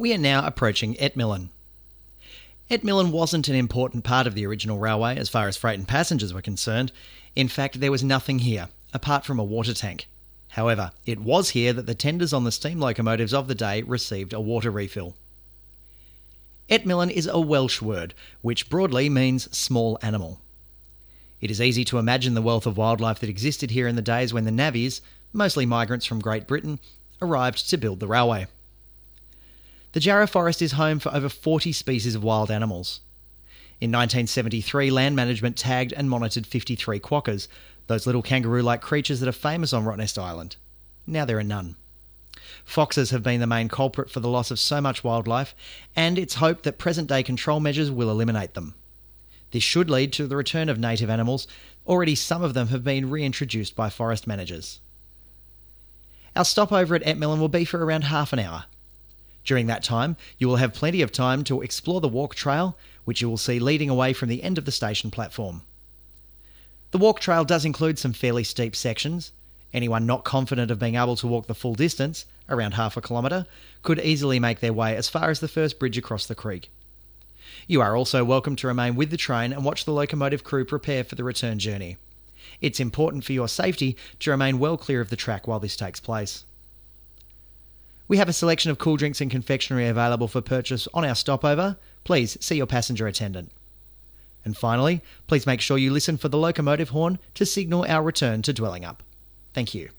We are now approaching Etmilyn. Etmilyn wasn't an important part of the original railway as far as freight and passengers were concerned. In fact, there was nothing here, apart from a water tank. However, it was here that the tenders on the steam locomotives of the day received a water refill. Etmilyn is a Welsh word, which broadly means small animal. It is easy to imagine the wealth of wildlife that existed here in the days when the navvies, mostly migrants from Great Britain, arrived to build the railway. The Jarrah Forest is home for over 40 species of wild animals. In 1973, land management tagged and monitored 53 quokkas, those little kangaroo like creatures that are famous on Rottnest Island. Now there are none. Foxes have been the main culprit for the loss of so much wildlife, and it's hoped that present day control measures will eliminate them. This should lead to the return of native animals. Already, some of them have been reintroduced by forest managers. Our stopover at Etmilyn will be for around half an hour. During that time, you will have plenty of time to explore the walk trail, which you will see leading away from the end of the station platform. The walk trail does include some fairly steep sections. Anyone not confident of being able to walk the full distance, around half a kilometre, could easily make their way as far as the first bridge across the creek. You are also welcome to remain with the train and watch the locomotive crew prepare for the return journey. It's important for your safety to remain well clear of the track while this takes place. We have a selection of cool drinks and confectionery available for purchase on our stopover. Please see your passenger attendant. And finally, please make sure you listen for the locomotive horn to signal our return to Dwellingup. Thank you.